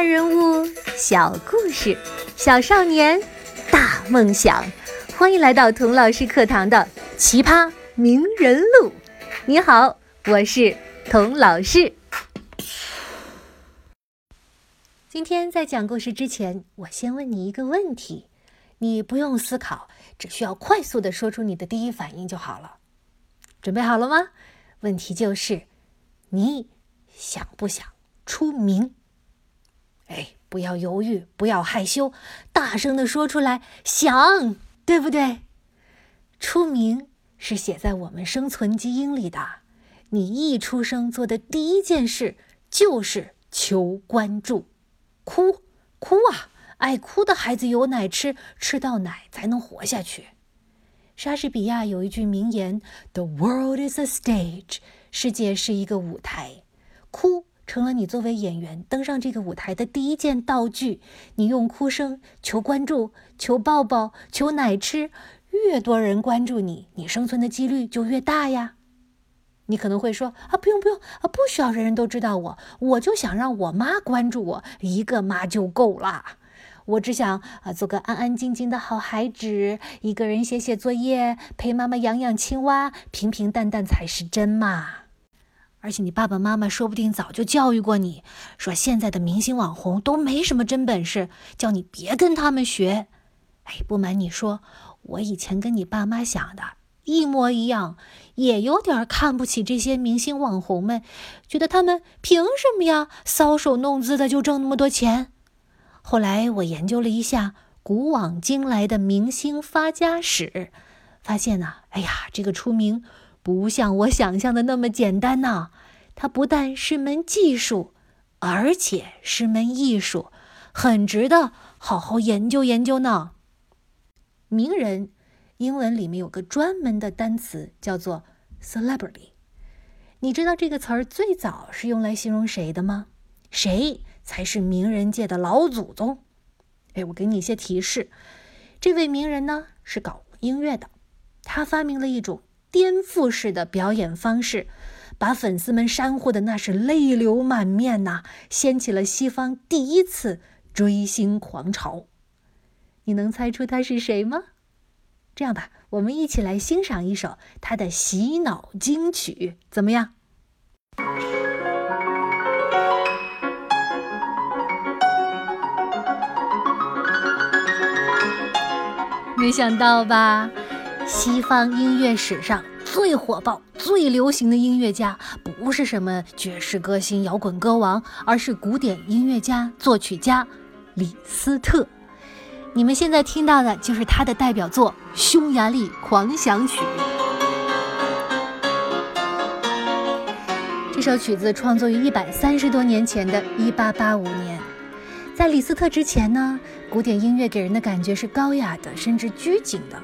大人物，小故事，小少年，大梦想。欢迎来到童老师课堂的《奇葩名人录》。你好，我是童老师。今天在讲故事之前，我先问你一个问题，你不用思考，只需要快速的说出你的第一反应就好了。准备好了吗？问题就是，你想不想出名？哎，不要犹豫，不要害羞，大声的说出来，想，对不对？出名是写在我们生存基因里的。你一出生做的第一件事就是求关注，哭，哭啊！爱哭的孩子有奶吃，吃到奶才能活下去。莎士比亚有一句名言：“The world is a stage，世界是一个舞台。”哭。成了你作为演员登上这个舞台的第一件道具。你用哭声求关注、求抱抱、求奶吃，越多人关注你，你生存的几率就越大呀。你可能会说啊，不用不用啊，不需要人人都知道我，我就想让我妈关注我，一个妈就够了。我只想啊，做个安安静静的好孩子，一个人写写作业，陪妈妈养养青蛙，平平淡淡才是真嘛。而且你爸爸妈妈说不定早就教育过你，说现在的明星网红都没什么真本事，叫你别跟他们学。哎，不瞒你说，我以前跟你爸妈想的一模一样，也有点看不起这些明星网红们，觉得他们凭什么呀，搔首弄姿的就挣那么多钱。后来我研究了一下古往今来的明星发家史，发现呢，哎呀，这个出名。不像我想象的那么简单呐！它不但是门技术，而且是门艺术，很值得好好研究研究呢。名人，英文里面有个专门的单词叫做 celebrity。你知道这个词儿最早是用来形容谁的吗？谁才是名人界的老祖宗？哎，我给你一些提示。这位名人呢是搞音乐的，他发明了一种。颠覆式的表演方式，把粉丝们煽呼的那是泪流满面呐，掀起了西方第一次追星狂潮。你能猜出他是谁吗？这样吧，我们一起来欣赏一首他的洗脑金曲，怎么样？没想到吧？西方音乐史上最火爆、最流行的音乐家，不是什么爵士歌星、摇滚歌王，而是古典音乐家、作曲家李斯特。你们现在听到的就是他的代表作《匈牙利狂想曲》。这首曲子创作于一百三十多年前的一八八五年。在李斯特之前呢，古典音乐给人的感觉是高雅的，甚至拘谨的。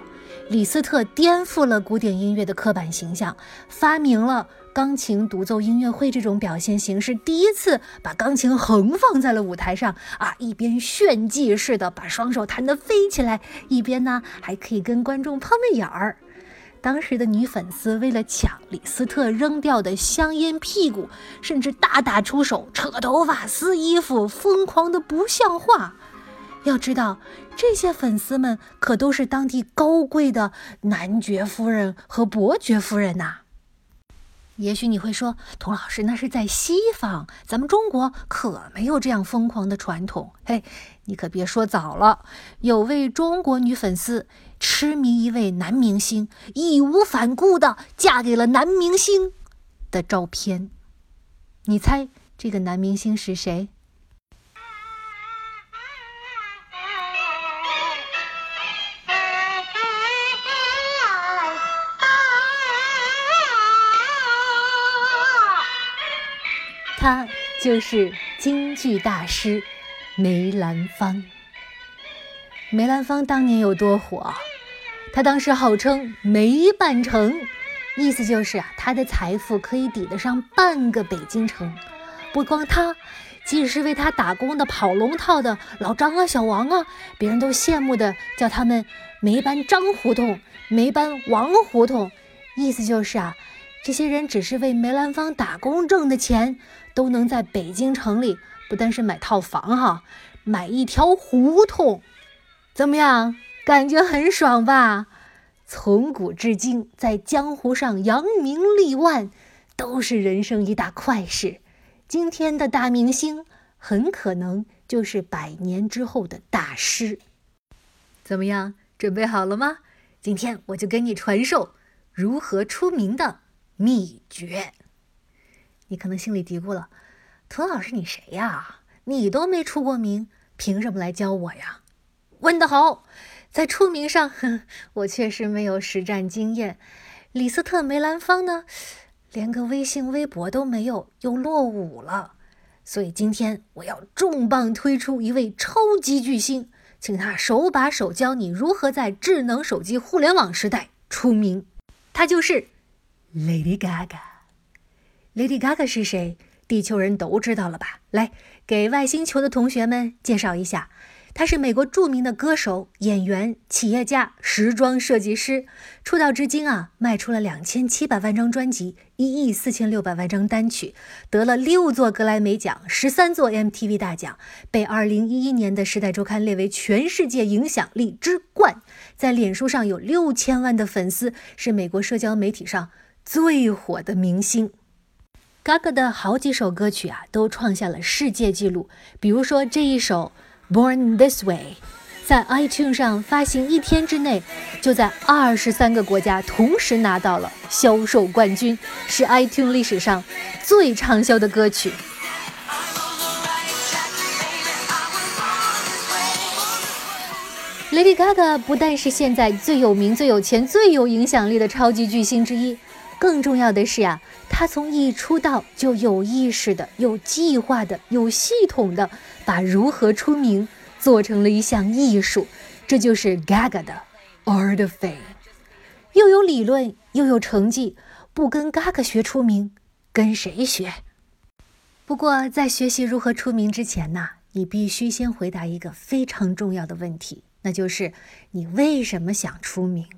李斯特颠覆了古典音乐的刻板形象，发明了钢琴独奏音乐会这种表现形式，第一次把钢琴横放在了舞台上啊，一边炫技似的把双手弹得飞起来，一边呢还可以跟观众碰个眼儿。当时的女粉丝为了抢李斯特扔掉的香烟屁股，甚至大打出手，扯头发、撕衣服，疯狂的不像话。要知道，这些粉丝们可都是当地高贵的男爵夫人和伯爵夫人呐。也许你会说，童老师那是在西方，咱们中国可没有这样疯狂的传统。嘿，你可别说早了，有位中国女粉丝痴迷一位男明星，义无反顾的嫁给了男明星的照片。你猜这个男明星是谁？他就是京剧大师梅兰芳。梅兰芳当年有多火？他当时号称梅半城，意思就是啊，他的财富可以抵得上半个北京城。不光他，即使是为他打工的跑龙套的老张啊、小王啊，别人都羡慕的叫他们梅班张胡同、梅班王胡同，意思就是啊。这些人只是为梅兰芳打工挣的钱，都能在北京城里不单是买套房哈，买一条胡同。怎么样？感觉很爽吧？从古至今，在江湖上扬名立万，都是人生一大快事。今天的大明星，很可能就是百年之后的大师。怎么样？准备好了吗？今天我就给你传授如何出名的秘诀。你可能心里嘀咕了：“涂老师，你谁呀？你都没出过名，凭什么来教我呀？”问得好，在出名上，哼我确实没有实战经验。李斯特·梅兰芳呢，连个微信、微博都没有，又落伍了。所以今天我要重磅推出一位超级巨星，请他手把手教你如何在智能手机互联网时代出名。他就是 Lady Gaga。Lady Gaga 是谁？地球人都知道了吧？来，给外星球的同学们介绍一下。她是美国著名的歌手、演员、企业家、时装设计师。出道至今啊，卖出了两千七百万张专辑，一亿四千六百万张单曲，得了六座格莱美奖，十三座 MTV 大奖，被二零一一年的《时代周刊》列为全世界影响力之冠。在脸书上有六千万的粉丝，是美国社交媒体上最火的明星。Gaga 的好几首歌曲啊，都创下了世界纪录，比如说这一首。Born This Way，在 iTunes 上发行一天之内，就在二十三个国家同时拿到了销售冠军，是 iTunes 历史上最畅销的歌曲。Lady Gaga 不但是现在最有名、最有钱、最有影响力的超级巨星之一，更重要的是呀，他从一出道就有意识的、有计划的、有系统的。把如何出名做成了一项艺术，这就是 Gaga 的 Art of Fame，又有理论又有成绩，不跟 Gaga 学出名，跟谁学？不过在学习如何出名之前呢，你必须先回答一个非常重要的问题，那就是你为什么想出名？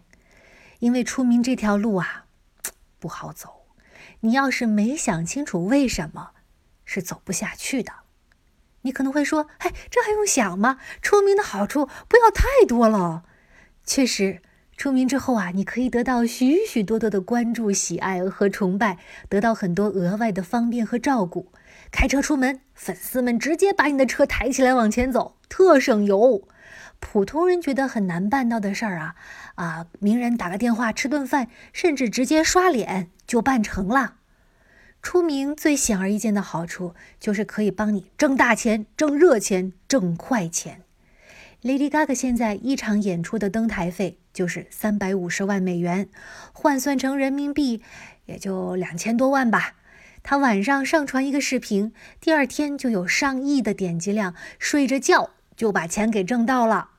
因为出名这条路啊，不好走，你要是没想清楚为什么，是走不下去的。你可能会说：“哎，这还用想吗？出名的好处不要太多了。”确实，出名之后啊，你可以得到许许多多的关注、喜爱和崇拜，得到很多额外的方便和照顾。开车出门，粉丝们直接把你的车抬起来往前走，特省油。普通人觉得很难办到的事儿啊，啊，名人打个电话、吃顿饭，甚至直接刷脸就办成了。出名最显而易见的好处就是可以帮你挣大钱、挣热钱、挣快钱。Lady Gaga 现在一场演出的登台费就是三百五十万美元，换算成人民币也就两千多万吧。她晚上上传一个视频，第二天就有上亿的点击量，睡着觉就把钱给挣到了。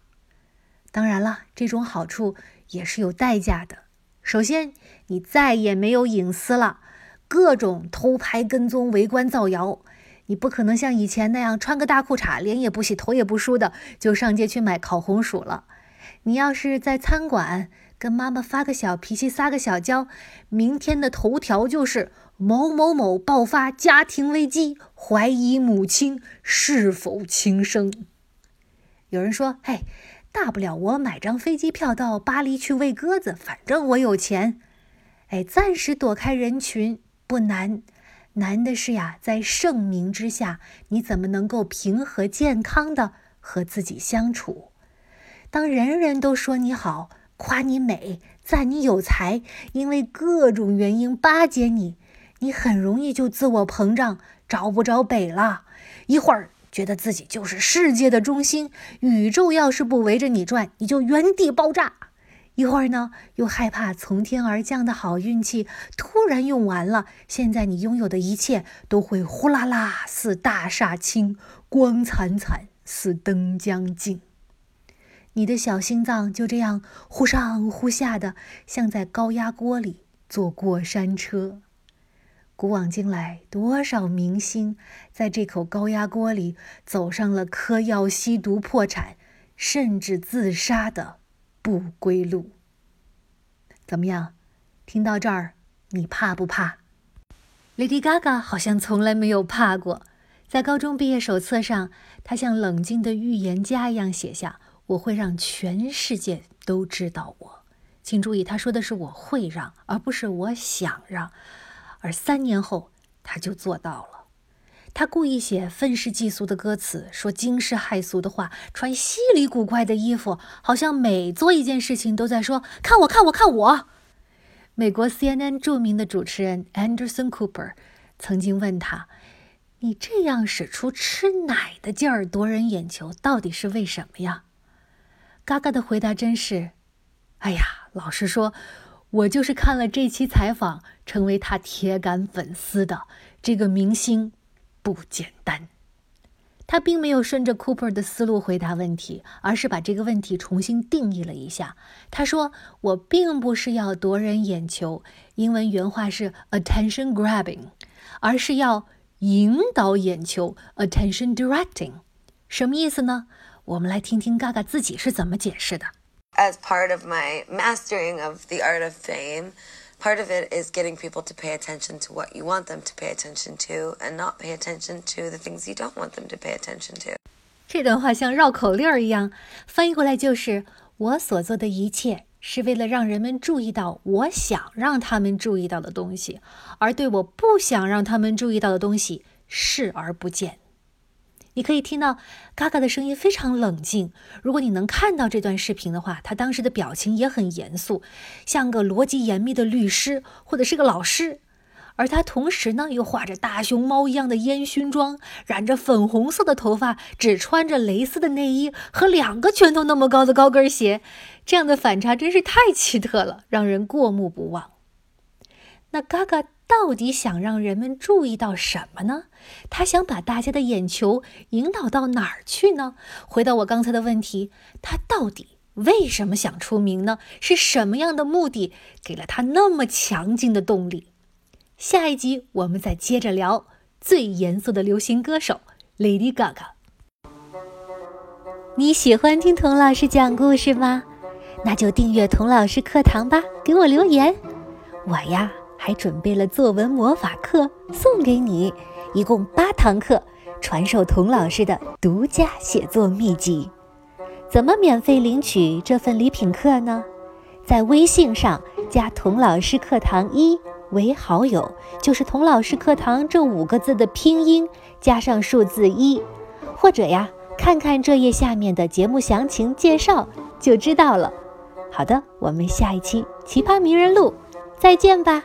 当然了，这种好处也是有代价的。首先，你再也没有隐私了。各种偷拍、跟踪、围观、造谣，你不可能像以前那样穿个大裤衩，脸也不洗、头也不梳的就上街去买烤红薯了。你要是在餐馆跟妈妈发个小脾气、撒个小娇，明天的头条就是某某某爆发家庭危机，怀疑母亲是否轻生。有人说：“嘿，大不了我买张飞机票到巴黎去喂鸽子，反正我有钱。”哎，暂时躲开人群。不难，难的是呀，在盛名之下，你怎么能够平和健康的和自己相处？当人人都说你好，夸你美，赞你有才，因为各种原因巴结你，你很容易就自我膨胀，找不着北了。一会儿觉得自己就是世界的中心，宇宙要是不围着你转，你就原地爆炸。一会儿呢，又害怕从天而降的好运气突然用完了，现在你拥有的一切都会呼啦啦似大厦倾，光惨惨似灯将尽。你的小心脏就这样忽上忽下的，像在高压锅里坐过山车。古往今来，多少明星在这口高压锅里走上了嗑药、吸毒、破产，甚至自杀的。不归路。怎么样？听到这儿，你怕不怕？Lady Gaga 好像从来没有怕过。在高中毕业手册上，她像冷静的预言家一样写下：“我会让全世界都知道我。”请注意，她说的是“我会让”，而不是“我想让”。而三年后，他就做到了。他故意写愤世嫉俗的歌词，说惊世骇俗的话，穿稀里古怪的衣服，好像每做一件事情都在说“看我，看我，看我”。美国 CNN 著名的主持人 Anderson Cooper 曾经问他：“你这样使出吃奶的劲儿夺人眼球，到底是为什么呀？”嘎嘎的回答真是：“哎呀，老实说，我就是看了这期采访，成为他铁杆粉丝的这个明星。”不简单，他并没有顺着 Cooper 的思路回答问题，而是把这个问题重新定义了一下。他说：“我并不是要夺人眼球，英文原话是 attention grabbing，而是要引导眼球 attention directing。什么意思呢？我们来听听 Gaga 自己是怎么解释的。As part of my mastering of the art of fame. part of it is getting people to pay attention to what you want them to pay attention to and not pay attention to the things you don't want them to pay attention to 这段话像绕口令儿一样翻译过来就是我所做的一切是为了让人们注意到我想让他们注意到的东西而对我不想让他们注意到的东西视而不见 你可以听到嘎嘎的声音非常冷静。如果你能看到这段视频的话，他当时的表情也很严肃，像个逻辑严密的律师或者是个老师。而他同时呢，又画着大熊猫一样的烟熏妆，染着粉红色的头发，只穿着蕾丝的内衣和两个拳头那么高的高跟鞋。这样的反差真是太奇特了，让人过目不忘。那嘎嘎。到底想让人们注意到什么呢？他想把大家的眼球引导到哪儿去呢？回到我刚才的问题，他到底为什么想出名呢？是什么样的目的给了他那么强劲的动力？下一集我们再接着聊最严肃的流行歌手 Lady Gaga。你喜欢听童老师讲故事吗？那就订阅童老师课堂吧，给我留言。我呀。还准备了作文魔法课送给你，一共八堂课，传授童老师的独家写作秘籍。怎么免费领取这份礼品课呢？在微信上加“童老师课堂一”为好友，就是“童老师课堂”这五个字的拼音加上数字一，或者呀，看看这页下面的节目详情介绍就知道了。好的，我们下一期《奇葩名人录》再见吧。